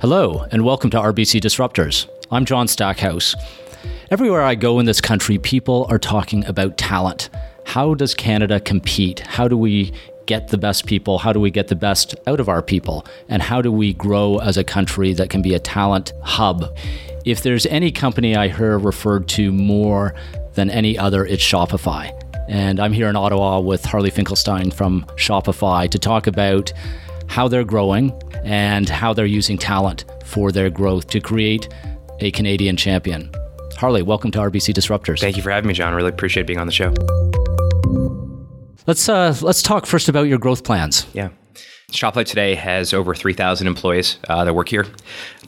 Hello, and welcome to RBC Disruptors. I'm John Stackhouse. Everywhere I go in this country, people are talking about talent. How does Canada compete? How do we get the best people? How do we get the best out of our people? And how do we grow as a country that can be a talent hub? If there's any company I hear referred to more than any other, it's Shopify. And I'm here in Ottawa with Harley Finkelstein from Shopify to talk about how they're growing and how they're using talent for their growth to create a Canadian champion. Harley, welcome to RBC Disruptors. Thank you for having me, John. Really appreciate being on the show. Let's uh, let's talk first about your growth plans. Yeah. Shopify today has over 3,000 employees uh, that work here.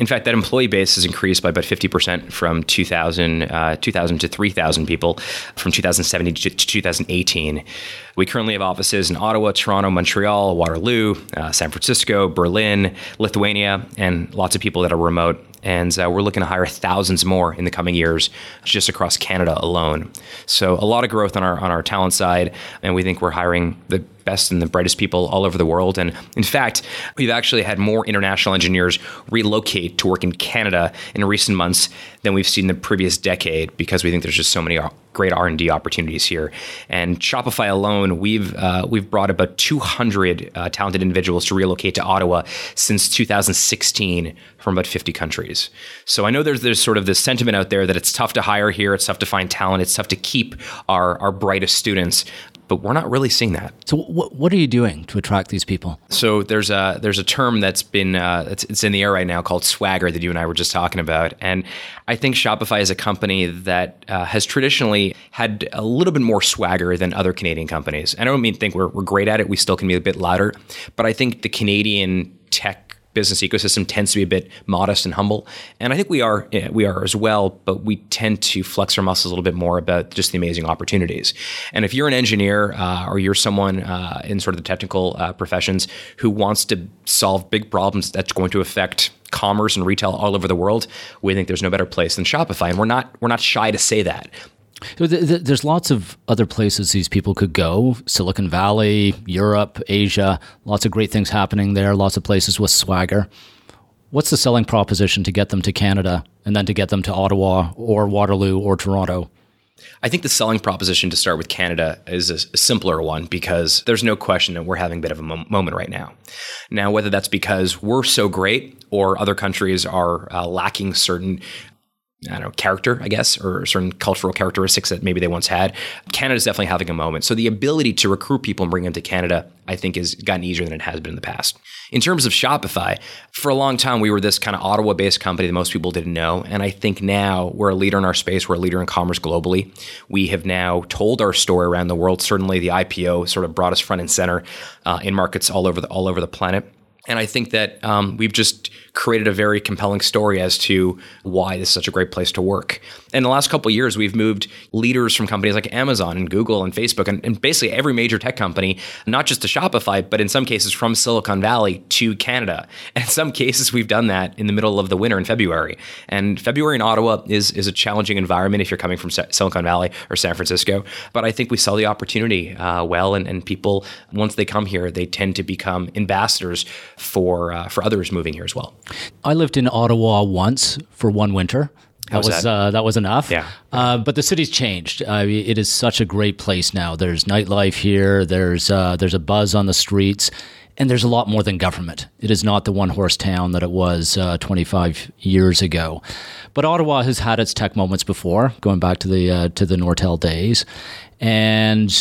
In fact, that employee base has increased by about 50% from 2000, uh, 2000 to 3,000 people from 2017 to 2018. We currently have offices in Ottawa, Toronto, Montreal, Waterloo, uh, San Francisco, Berlin, Lithuania, and lots of people that are remote and uh, we're looking to hire thousands more in the coming years just across Canada alone. So a lot of growth on our on our talent side, and we think we're hiring the best and the brightest people all over the world. And in fact, we've actually had more international engineers relocate to work in Canada in recent months than we've seen in the previous decade because we think there's just so many great R&D opportunities here. And Shopify alone, we've uh, we've brought about 200 uh, talented individuals to relocate to Ottawa since 2016 from about 50 countries. So I know there's there's sort of this sentiment out there that it's tough to hire here, it's tough to find talent, it's tough to keep our our brightest students but we're not really seeing that. So, what, what are you doing to attract these people? So, there's a there's a term that's been uh, it's, it's in the air right now called swagger that you and I were just talking about, and I think Shopify is a company that uh, has traditionally had a little bit more swagger than other Canadian companies. And I don't mean think we're we're great at it; we still can be a bit louder, but I think the Canadian tech business ecosystem tends to be a bit modest and humble, and I think we are we are as well. But we tend to flex our muscles a little bit more about just the amazing opportunities. And if you're an engineer uh, or you're someone uh, in sort of the technical uh, professions who wants to solve big problems that's going to affect commerce and retail all over the world, we think there's no better place than Shopify, and we're not we're not shy to say that. So th- th- there's lots of other places these people could go Silicon Valley, Europe, Asia, lots of great things happening there, lots of places with swagger. What's the selling proposition to get them to Canada and then to get them to Ottawa or Waterloo or Toronto? I think the selling proposition to start with Canada is a, simpler one because there's no question that we're having a bit of a mo- moment right now. Now, whether that's because we're so great or other countries are uh, lacking certain I don't know, character, I guess, or certain cultural characteristics that maybe they once had. Canada's definitely having a moment. So the ability to recruit people and bring them to Canada, I think, has gotten easier than it has been in the past. In terms of Shopify, for a long time, we were this kind of Ottawa based company that most people didn't know. And I think now we're a leader in our space, we're a leader in commerce globally. We have now told our story around the world. Certainly, the IPO sort of brought us front and center uh, in markets all over the, all over the planet. And I think that um, we've just created a very compelling story as to why this is such a great place to work. In the last couple years, we've moved leaders from companies like Amazon and Google and Facebook and, and, basically every major tech company, not just to Shopify, but in some cases from Silicon Valley to Canada. And in some cases, we've done that in the middle of the winter in February. And February in Ottawa is, is a challenging environment if you're coming from Silicon Valley or San Francisco. But I think we sell the opportunity uh, well, and, and people, once they come here, they tend to become ambassadors for, uh, for others moving here as well. I lived in Ottawa once for one winter. That was, that? Uh, that? was enough. Yeah. Uh, but the city's changed. Uh, it is such a great place now. There's nightlife here. There's uh, there's a buzz on the streets, and there's a lot more than government. It is not the one horse town that it was uh, 25 years ago. But Ottawa has had its tech moments before, going back to the uh, to the Nortel days, and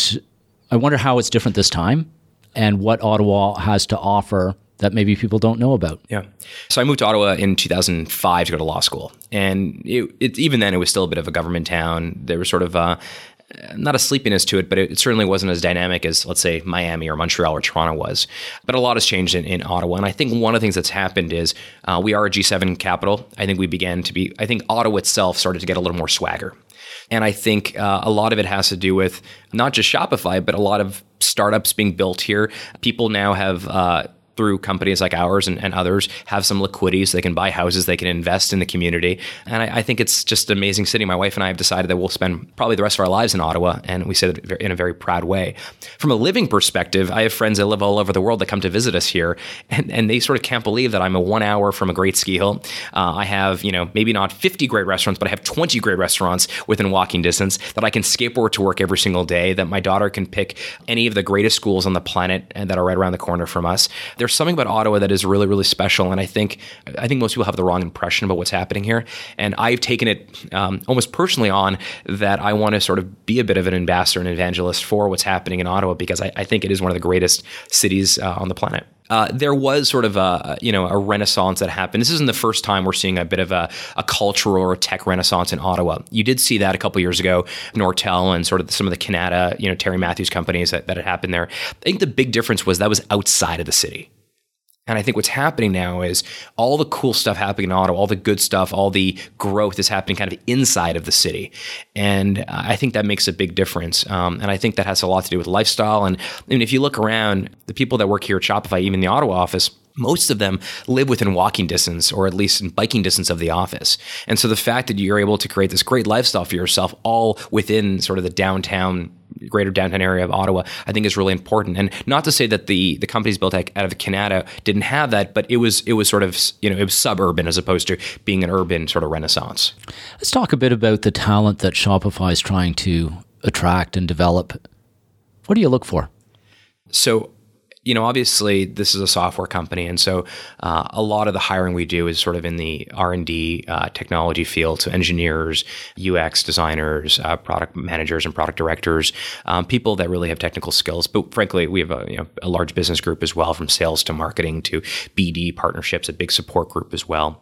I wonder how it's different this time, and what Ottawa has to offer that maybe people don't know about. Yeah. So I moved to Ottawa in 2005 to go to law school. And it, it, even then, it was still a bit of a government town. There was sort of uh, not a sleepiness to it, but it, it, certainly wasn't as dynamic as, let's say, Miami or Montreal or Toronto was. But a lot has changed in, in Ottawa. And I think one of the things that's happened is uh, we are a G7 capital. I think we began to be, I think Ottawa itself started to get a little more swagger. And I think uh, a lot of it has to do with not just Shopify, but a lot of startups being built here. People now have, uh, through companies like ours and, and others have some liquidity so they can buy houses, they can invest in the community. And I, I, think it's just an amazing city. My wife and I have decided that we'll spend probably the rest of our lives in Ottawa, and we say that in a very proud way. From a living perspective, I have friends that live all over the world that come to visit us here, and, and they sort of can't believe that I'm a one hour from a great ski hill. Uh, I have, you know, maybe not 50 great restaurants, but I have 20 great restaurants within walking distance that I can skateboard to work every single day, that my daughter can pick any of the greatest schools on the planet and that are right around the corner from us. There's something about Ottawa that is really, really special, and I think I think most people have the wrong impression about what's happening here. And I've taken it um, almost personally on that I want to sort of be a bit of an ambassador and evangelist for what's happening in Ottawa because I, I think it is one of the greatest cities uh, on the planet. Uh, there was sort of a you know a renaissance that happened. This isn't the first time we're seeing a bit of a, a cultural or a tech renaissance in Ottawa. You did see that a couple years ago, Nortel and sort of some of the Canada, you know Terry Matthews companies that, that had happened there. I think the big difference was that was outside of the city. And I think what's happening now is all the cool stuff happening in Ottawa, all the good stuff, all the growth is happening kind of inside of the city. And I think that makes a big difference. Um, and I think that has a lot to do with lifestyle. And I mean, if you look around, the people that work here at Shopify, even the Ottawa office, most of them live within walking distance or at least in biking distance of the office. And so the fact that you're able to create this great lifestyle for yourself all within sort of the downtown greater downtown area of Ottawa, I think is really important. And not to say that the the companies built out of Canada didn't have that, but it was it was sort of you know it was suburban as opposed to being an urban sort of renaissance. Let's talk a bit about the talent that Shopify is trying to attract and develop. What do you look for? So you know, obviously this is a software company, and so uh, a lot of the hiring we do is sort of in the R and D uh, technology field. So engineers, UX designers, uh, product managers, and product directors, um, people that really have technical skills. But frankly, we have a, you know, a large business group as well, from sales to marketing to BD partnerships, a big support group as well.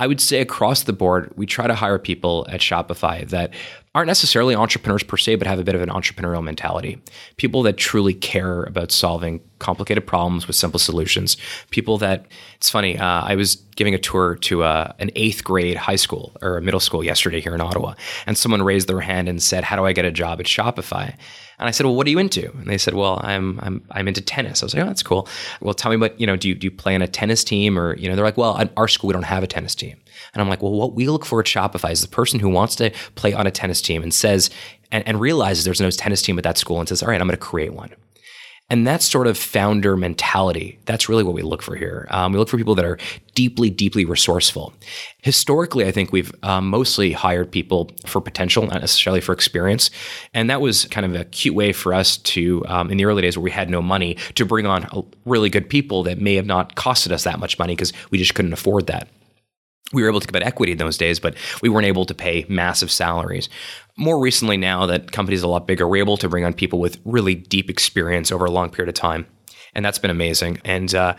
I would say across the board, we try to hire people at Shopify that aren't necessarily entrepreneurs per se, but have a bit of an entrepreneurial mentality. People that truly care about solving complicated problems with simple solutions. People that, it's funny, uh, I was giving a tour to uh, an eighth grade high school or a middle school yesterday here in Ottawa, and someone raised their hand and said, How do I get a job at Shopify? And I said, well, what are you into? And they said, well, I'm I'm I'm into tennis. I was like, oh, that's cool. Well, tell me what you know. Do you do you play on a tennis team or you know? They're like, well, at our school we don't have a tennis team. And I'm like, well, what we look for at Shopify is the person who wants to play on a tennis team and says and, and realizes there's no tennis team at that school and says, all right, I'm going to create one. And that sort of founder mentality, that's really what we look for here. Um, we look for people that are deeply, deeply resourceful. Historically, I think we've um, mostly hired people for potential, not necessarily for experience. And that was kind of a cute way for us to, um, in the early days where we had no money, to bring on really good people that may have not costed us that much money because we just couldn't afford that we were able to get equity in those days, but we weren't able to pay massive salaries. More recently, now that companies are a lot bigger, we're able to bring on people with really deep experience over a long period of time, and that's been amazing. And uh,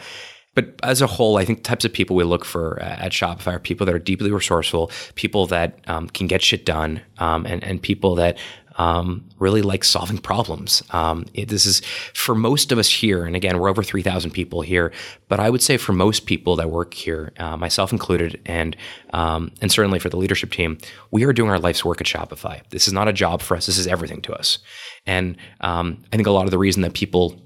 but as a whole, I think types of people we look for at Shopify are people that are deeply resourceful, people that um, can get shit done, um, and and people that um, really like solving problems. Um, it, this is for most of us here, and again, we're over 3,000 people here, but I would say for most people that work here, uh, myself included, and um, and certainly for the leadership team, we are doing our life's work at Shopify. This is not a job for us. This is everything to us. And um, I think a lot of the reason that people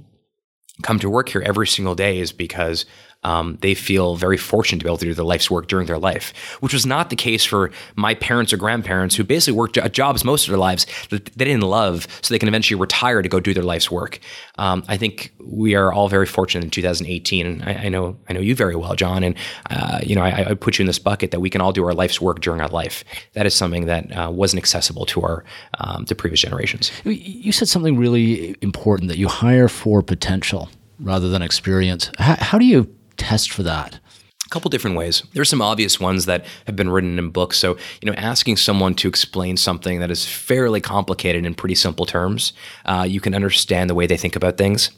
come to work here every single day is because um, they feel very fortunate to be able to do their life's work during their life, which was not the case for my parents or grandparents who basically worked jobs most of their lives that they didn't love, so they can eventually retire to go do their life's work. Um, I think we are all very fortunate in 2018, and I, I know I know you very well, John, and uh, you know I, I, put you in this bucket that we can all do our life's work during our life. That is something that uh, wasn't accessible to our um, to previous generations. You said something really important that you hire for potential rather than experience. how, how do you test for that? Couple different ways. There's some obvious ones that have been written in books. So, you know, asking someone to explain something that is fairly complicated in pretty simple terms, uh, you can understand the way they think about things.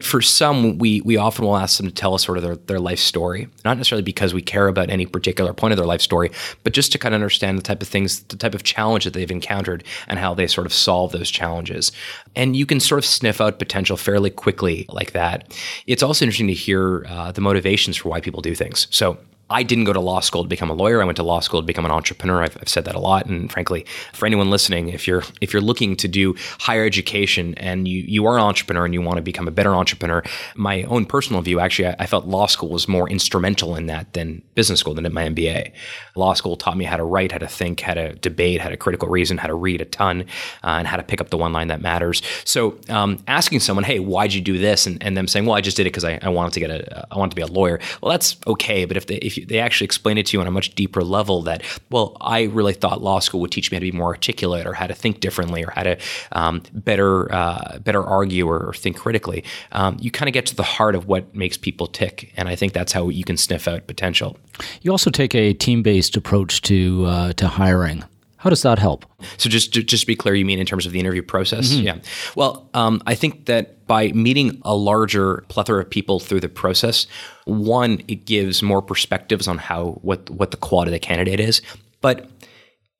For some, we we often will ask them to tell us sort of their, their life story, not necessarily because we care about any particular point of their life story, but just to kind of understand the type of things, the type of challenge that they've encountered and how they sort of solve those challenges. And you can sort of sniff out potential fairly quickly like that. It's also interesting to hear uh, the motivations for why people do things. So I didn't go to law school to become a lawyer. I went to law school to become an entrepreneur. I've, I've, said that a lot. And frankly, for anyone listening, if you're if you're looking to do higher education and you you are an entrepreneur and you want to become a better entrepreneur, my own personal view, actually, I, I felt law school was more instrumental in that than business school than my MBA. Law school taught me how to write, how to think, how to debate, how to critical reason, how to read a ton, uh, and how to pick up the one line that matters. So um, asking someone, "Hey, why'd you do this?" and, and them saying, "Well, I just did it because I, I wanted to get a I wanted to be a lawyer." Well, that's okay, but if they if you they actually explain it to you on a much deeper level that, well, I really thought law school would teach me how to be more articulate or how to think differently or how to um, better uh, better argue or, or think critically. Um, you kind of get to the heart of what makes people tick, and I think that's how you can sniff out potential. You also take a team based approach to uh, to hiring. How does that help? So just to, just to be clear, you mean in terms of the interview process? Mm-hmm. Yeah. Well, um, I think that by meeting a larger plethora of people through the process, one, it gives more perspectives on how what what the quality of the candidate is. But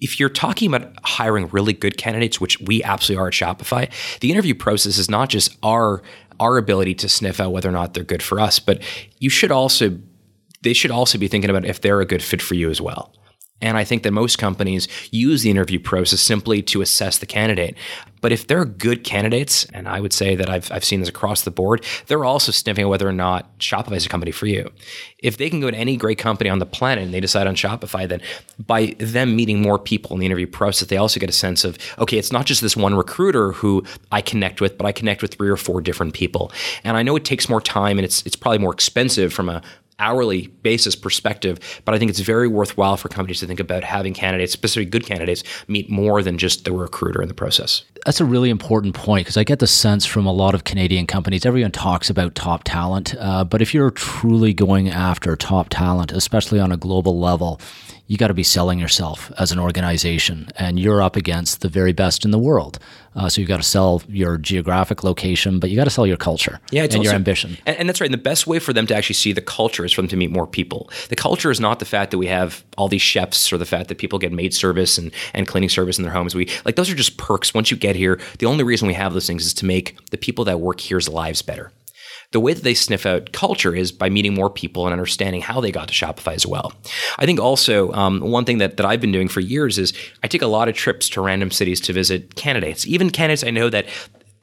if you're talking about hiring really good candidates, which we absolutely are at Shopify, the interview process is not just our our ability to sniff out whether or not they're good for us, but you should also they should also be thinking about if they're a good fit for you as well. And I think that most companies use the interview process simply to assess the candidate. But if they're good candidates, and I would say that I've, I've seen this across the board, they're also sniffing whether or not Shopify is a company for you. If they can go to any great company on the planet and they decide on Shopify, then by them meeting more people in the interview process, they also get a sense of, okay, it's not just this one recruiter who I connect with, but I connect with three or four different people. And I know it takes more time and it's it's probably more expensive from a hourly basis perspective. But I think it's very worthwhile for companies to think about having candidates, especially good candidates, meet more than just the recruiter in the process. That's a really important point because I get the sense from a lot of Canadian companies, everyone talks about top talent. Uh, but if you're truly going after top talent, especially on a global level, you got to be selling yourself as an organization, and you're up against the very best in the world. Uh, so you've got to sell your geographic location, but you got to sell your culture yeah, and also, your ambition. And, and, that's right. And the best way for them to actually see the culture is for them to meet more people. The culture is not the fact that we have all these chefs or the fact that people get maid service and, and cleaning service in their homes. We like those are just perks. Once you get here, the only reason we have those things is to make the people that work here's lives better the way that they sniff out culture is by meeting more people and understanding how they got to Shopify as well. I think also um, one thing that, that I've been doing for years is I take a lot of trips to random cities to visit candidates, even candidates I know that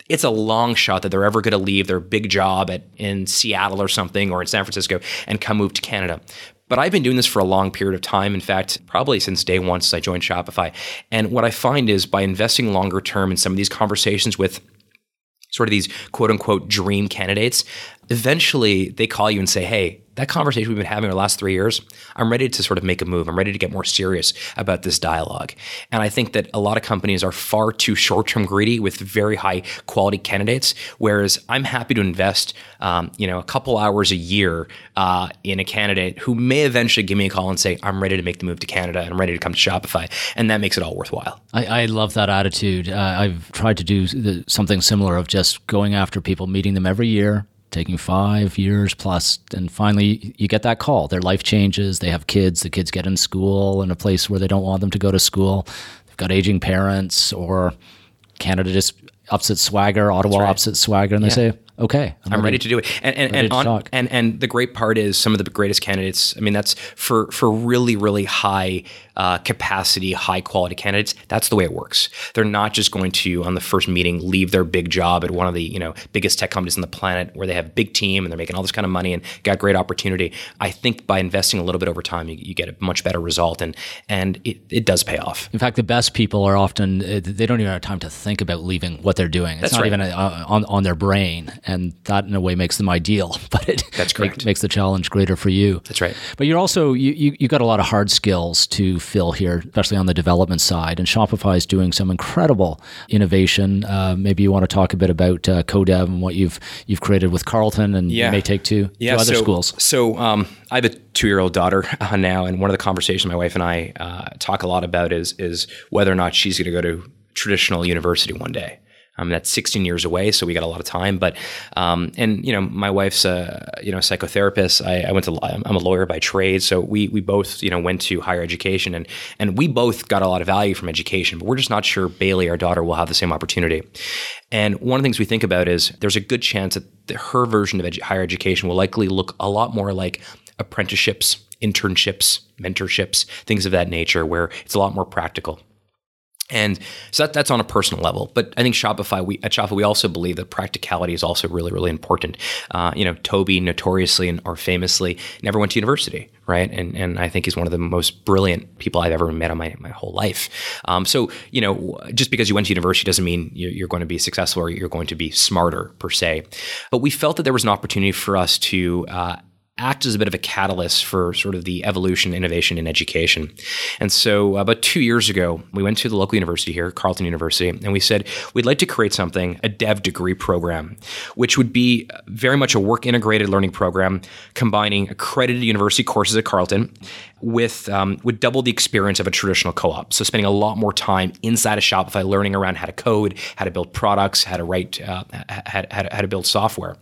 it's a long shot that they're ever going to leave their big job at in Seattle or something or in San Francisco and come move to Canada. But I've been doing this for a long period of time. In fact, probably since day one since I joined Shopify. And what I find is by investing longer term in some of these conversations with sort of these quote unquote dream candidates, eventually they call you and say, Hey, that conversation we've been having over the last three years, I'm ready to sort of make a move. I'm ready to get more serious about this dialogue. And I think that a lot of companies are far too short term greedy with very high quality candidates, whereas I'm happy to invest, um, you know, a couple hours a year uh, in a candidate who may eventually give me a call and say, I'm ready to make the move to Canada and I'm ready to come to Shopify. And that makes it all worthwhile. I, I love that attitude. Uh, I've tried to do the, something similar of just going after people, meeting them every year, taking five years plus, and finally you get that call. Their life changes. They have kids. The kids get in school in a place where they don't want them to go to school. They've got aging parents, or Canada just ups its swagger. Ottawa right. ups its swagger, and yeah. they say, okay, I'm, I'm ready, ready, to do it. And and and, on, and and the great part is some of the greatest candidates. I mean, that's for for really really high uh, capacity, high quality candidates. That's the way it works. They're not just going to on the first meeting leave their big job at one of the you know biggest tech companies on the planet where they have a big team and they're making all this kind of money and got great opportunity. I think by investing a little bit over time, you, you get a much better result and and it, it does pay off. In fact, the best people are often they don't even have time to think about leaving what they're doing. It's that's not right. even a, on on their brain and that in a way makes them ideal, but it That's correct. Make, makes the challenge greater for you. That's right. But you're also you, you you got a lot of hard skills to fill here, especially on the development side. And Shopify is doing some incredible innovation. Uh, maybe you want to talk a bit about uh, CoDev and what you've you've created with Carleton and yeah. you may take to, yeah, to other so, schools. So um, I have a two year old daughter uh, now, and one of the conversations my wife and I uh, talk a lot about is is whether or not she's going to go to traditional university one day. Um, that's 16 years away, so we got a lot of time. But um, and you know, my wife's a you know psychotherapist. I, I, went to I'm a lawyer by trade, so we we both you know went to higher education, and and we both got a lot of value from education. But we're just not sure Bailey, our daughter, will have the same opportunity. And one of the things we think about is there's a good chance that the, her version of edu- higher education will likely look a lot more like apprenticeships internships, mentorships, things of that nature, where it's a lot more practical. And so that, that's on a personal level. But I think Shopify, we at Shopify, we also believe that practicality is also really, really important. Uh, you know, Tobi notoriously and or famously never went to university, right? And and I think he's one of the most brilliant people I've ever met in my, my whole life. Um, so you know, just because you went to university doesn't mean you're, you're going to be successful or you're going to be smarter per se. But we felt that there was an opportunity for us to uh, act as a bit of a catalyst for sort of the evolution, innovation in education. And so about two years ago, we went to the local university here, Carleton University, and we said we'd like to create something, a dev degree program, which would be very much a work integrated learning program combining accredited university courses at Carleton with um, would double the experience of a traditional co-op. So spending a lot more time inside of Shopify, learning around how to code, how to build products, how to write, uh, how, how, how to build software.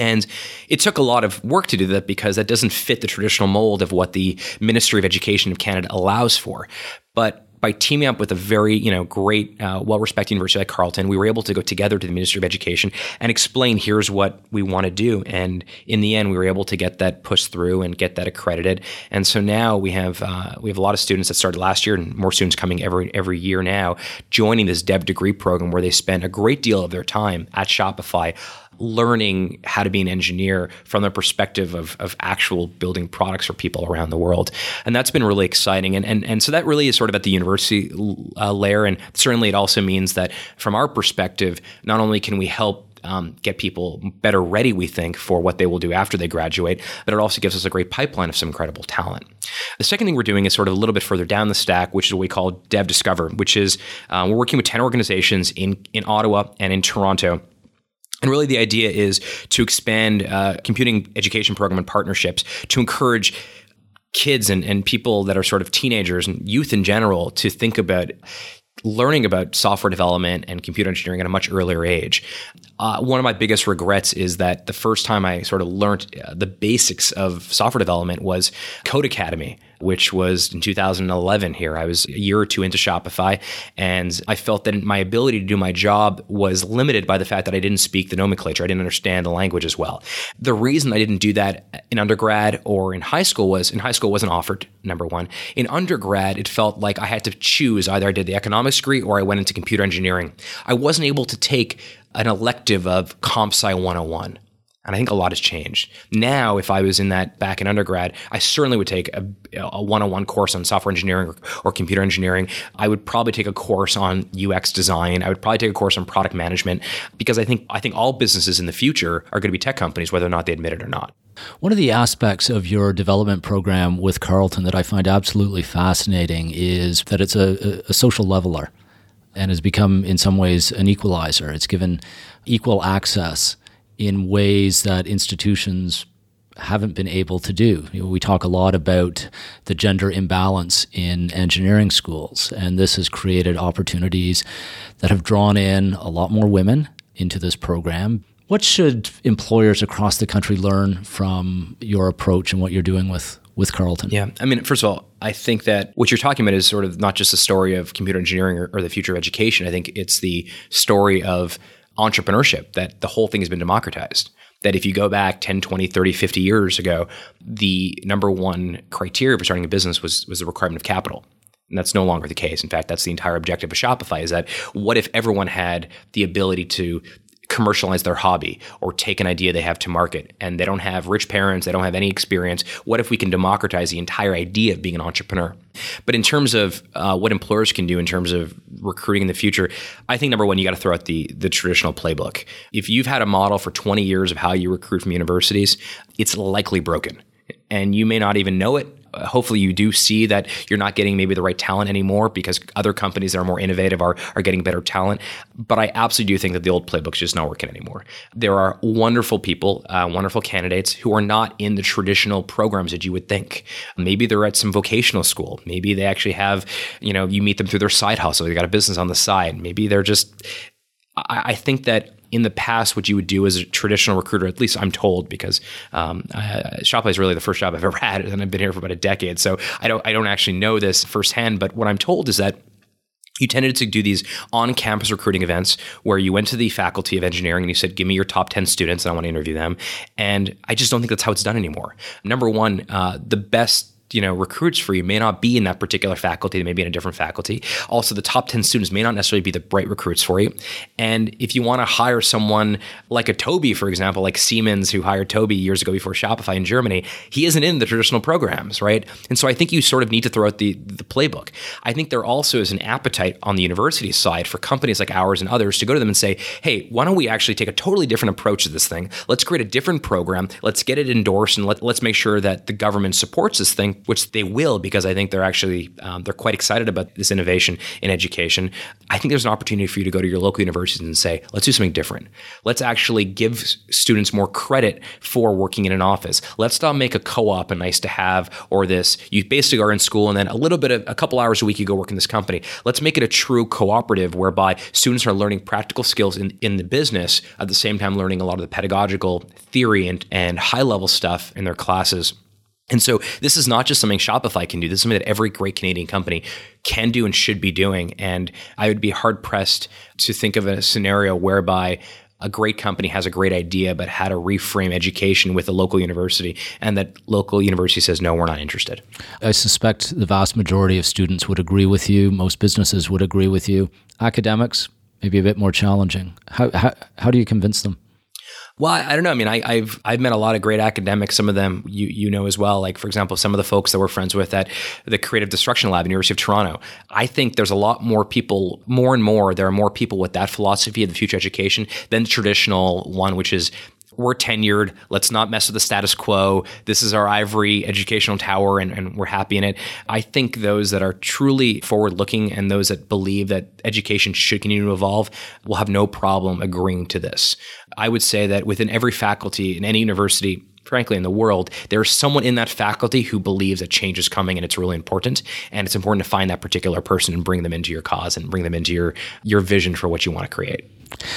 And it took a lot of work to do that because that doesn't fit the traditional mold of what the Ministry of Education of Canada allows for. But by teaming up with a very you know great, uh, well-respected university like Carleton, we were able to go together to the Ministry of Education and explain here's what we want to do. And in the end, we were able to get that pushed through and get that accredited. And so now we have uh, we have a lot of students that started last year and more students coming every every year now joining this Dev degree program where they spend a great deal of their time at Shopify learning how to be an engineer from the perspective of, of actual building products for people around the world. And that's been really exciting. And, and, and so that really is sort of at the university uh, layer. And certainly it also means that from our perspective, not only can we help um, get people better ready, we think, for what they will do after they graduate. But it also gives us a great pipeline of some incredible talent. The second thing we're doing is sort of a little bit further down the stack, which is what we call Dev Discover, which is uh, we're working with 10 organizations in, in Ottawa and in Toronto and really, the idea is to expand uh, computing education program and partnerships to encourage kids and, and people that are sort of teenagers and youth in general to think about learning about software development and computer engineering at a much earlier age. Uh, one of my biggest regrets is that the first time I sort of learned uh, the basics of software development was Codecademy which was in 2011 here. I was a year or two into Shopify, and I felt that my ability to do my job was limited by the fact that I didn't speak the nomenclature. I didn't understand the language as well. The reason I didn't do that in undergrad or in high school was in high school wasn't offered, number one. In undergrad, it felt like I had to choose either I did the economics degree or I went into computer engineering. I wasn't able to take an elective of Comp Sci 101 and I think a lot has changed. Now, if I was in that back in undergrad, I certainly would take a, a one-on-one course on software engineering or, or, computer engineering. I would probably take a course on UX design. I would probably take a course on product management because I think I think all businesses in the future are going to be tech companies, whether or not they admit it or not. One of the aspects of your development program with Carleton that I find absolutely fascinating is that it's a, a social leveler and has become, in some ways, an equalizer. It's given equal access in ways that institutions haven't been able to do. You know, we talk a lot about the gender imbalance in engineering schools, and this has created opportunities that have drawn in a lot more women into this program. What should employers across the country learn from your approach and what you're doing with with Carleton? Yeah, I mean, first of all, I think that what you're talking about is sort of not just a story of computer engineering or, or the future of education. I think it's the story of entrepreneurship that the whole thing has been democratized that if you go back 10 20 30 50 years ago the number one criteria for starting a business was was the requirement of capital and that's no longer the case. In fact, that's the entire objective of Shopify is that what if everyone had the ability to commercialize their hobby or take an idea they have to market and they don't have rich parents, they don't have any experience. What if we can democratize the entire idea of being an entrepreneur? But in terms of uh, what employers can do in terms of recruiting in the future, I think number one, you got to throw out the the traditional playbook. If you've had a model for 20 years of how you recruit from universities, it's likely broken and you may not even know it hopefully you do see that you're not getting maybe the right talent anymore because other companies that are more innovative are, are getting better talent. But I absolutely do think that the old playbook's just not working anymore. There are wonderful people, uh, wonderful candidates who are not in the traditional programs that you would think. Maybe they're at some vocational school. Maybe they actually have, you know, you meet them through their side hustle. They got a business on the side. Maybe they're just, I, I think that in the past what you would do as a traditional recruiter. At least I'm told because um, Shopify is really the first job I've ever had, and I've been here for about a decade. So I don't I don't actually know this firsthand. But what I'm told is that you tended to do these on campus recruiting events where you went to the faculty of engineering and you said, Give me your top 10 students and I want to interview them. And I just don't think that's how it's done anymore. Number one, uh, the best you know recruits for you may not be in that particular faculty they may be in a different faculty. Also the top 10 students may not necessarily be the right recruits for you. And if you want to hire someone like a tobi for example like siemens who hired tobi years ago before shopify in germany he isn't in the traditional programs right? And so i think you sort of need to throw out the, the playbook. I think there also is an appetite on the university side for companies like ours and others to go to them and say hey why don't we actually take a totally different approach to this thing? Let's create a different program. Let's get it endorsed and let, let's make sure that the government supports this thing which they will because I think they're actually um, they're quite excited about this innovation in education. I think there's an opportunity for you to go to your local universities and say, let's do something different. Let's actually give students more credit for working in an office. Let's not make a co-op a nice to have or this. You basically are in school and then a little bit of a couple hours a week you go work in this company. Let's make it a true cooperative whereby students are learning practical skills in, in the business at the same time learning a lot of the pedagogical theory and, and high level stuff in their classes. And so this is not just something Shopify can do. This is something that every great Canadian company can do and should be doing. And I would be hard pressed to think of a scenario whereby a great company has a great idea, but how to reframe education with a local university, and that local university says, no, we're not interested. I suspect the vast majority of students would agree with you. Most businesses would agree with you. Academics, maybe a bit more challenging. How, how, how do you convince them? Well, I, I don't know. I mean, I, have I've met a lot of great academics. Some of them you you know as well. Like for example, some of the folks that we're friends with at the Creative Destruction Lab at University of Toronto. I think there's a lot more people, more and more. There are more people with that philosophy of the future education than the traditional one, which is we're tenured. Let's not mess with the status quo. This is our ivory educational tower and, and we're happy in it. I think those that are truly forward looking and those that believe that education should continue to evolve will have no problem agreeing to this. I would say that within every faculty in any university, frankly, in the world, there's someone in that faculty who believes that change is coming and it's really important. And it's important to find that particular person and bring them into your cause and bring them into your, your vision for what you want to create.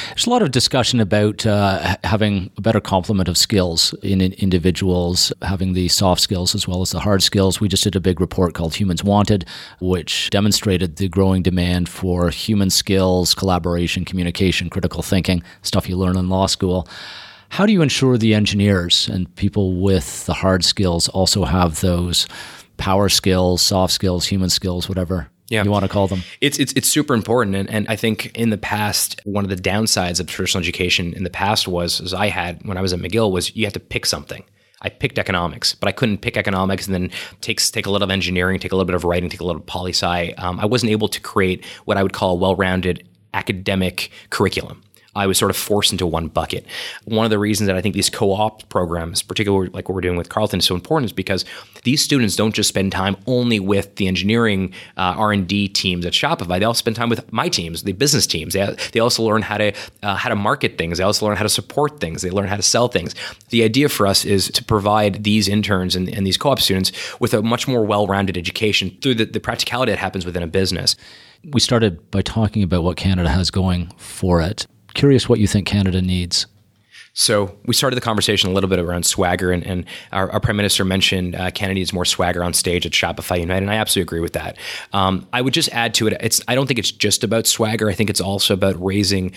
There's a lot of discussion about uh, having a better complement of skills in, in, individuals, having the soft skills as well as the hard skills. We just did a big report called Humans Wanted, which demonstrated the growing demand for human skills, collaboration, communication, critical thinking, stuff you learn in law school. How do you ensure the engineers and people with the hard skills also have those power skills, soft skills, human skills, whatever yeah. you want to call them. It's it's it's super important, and, and I think in the past, one of the downsides of traditional education in the past was, as I had when I was at McGill, was you had to pick something. I picked economics, but I couldn't pick economics and then take take a little of engineering, take a little bit of writing, take a little poli sci. Um, I wasn't able to create what I would call a well-rounded academic curriculum. I was sort of forced into one bucket. One of the reasons that I think these co-op programs, particularly like what we're doing with Carleton, is so important is because these students don't just spend time only with the engineering uh, R&D teams at Shopify. They also spend time with my teams, the business teams. They, they also learn how to uh, how to market things. They also learn how to support things. They learn how to sell things. The idea for us is to provide these interns and, and these co-op students with a much more well-rounded education through the, the practicality that happens within a business. We started by talking about what Canada has going for it curious what you think Canada needs. So we started the conversation a little bit around swagger, and, and our, our, prime minister mentioned uh, Canada needs more swagger on stage at Shopify Unite, and I absolutely agree with that. Um, I would just add to it. It's I don't think it's just about swagger. I think it's also about raising.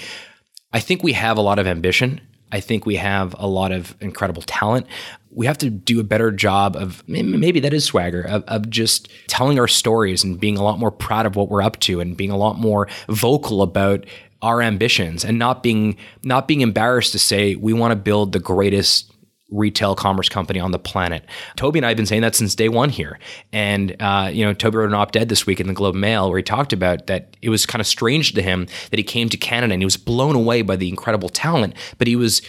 I think we have a lot of ambition. I think we have a lot of incredible talent. We have to do a better job of maybe that is swagger of, of, just telling our stories and being a lot more proud of what we're up to and being a lot more vocal about our ambitions and not being not being embarrassed to say we want to build the greatest retail commerce company on the planet. Tobi and I have been saying that since day one here. And, uh, you know, Tobi wrote an op ed this week in the Globe Mail where he talked about that it was kind of strange to him that he came to Canada and he was blown away by the incredible talent, but he was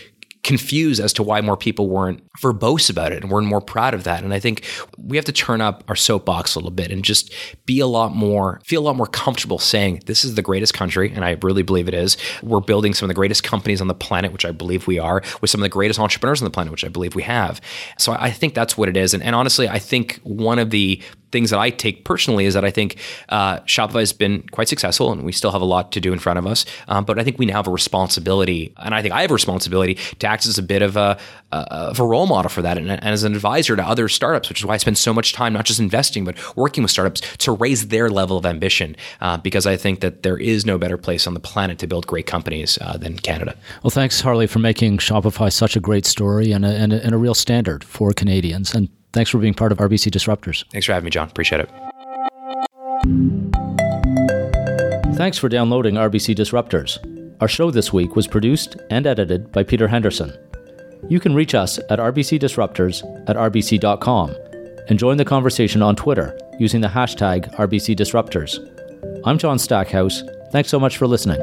confused as to why more people weren't verbose about it and weren't more proud of that. And I think we have to turn up our soapbox a little bit and just be a lot more, feel a lot more comfortable saying this is the greatest country, and I really believe it is. We're building some of the greatest companies on the planet, which I believe we are, with some of the greatest entrepreneurs on the planet, which I believe we have. So I think that's what it is. And, and honestly, I think one of the things that I take personally is that I think uh, Shopify has been quite successful, and we still have a lot to do in front of us. Um, but I think we now have a responsibility, and I think I have a responsibility to act as a bit of a, of a role model for that, and, and, as an advisor to other startups, which is why I spend so much time not just investing but working with startups to raise their level of ambition, uh, because I think that there is no better place on the planet to build great companies uh, than Canada. Well, thanks, Harley, for making Shopify such a great story and a, and a, and a real standard for Canadians, and Thanks for being part of RBC Disruptors. Thanks for having me, John. Appreciate it. Thanks for downloading RBC Disruptors. Our show this week was produced and edited by Peter Henderson. You can reach us at rbcdisruptors at rbc.com and join the conversation on Twitter using the hashtag RBCDisruptors. I'm John Stackhouse. Thanks so much for listening.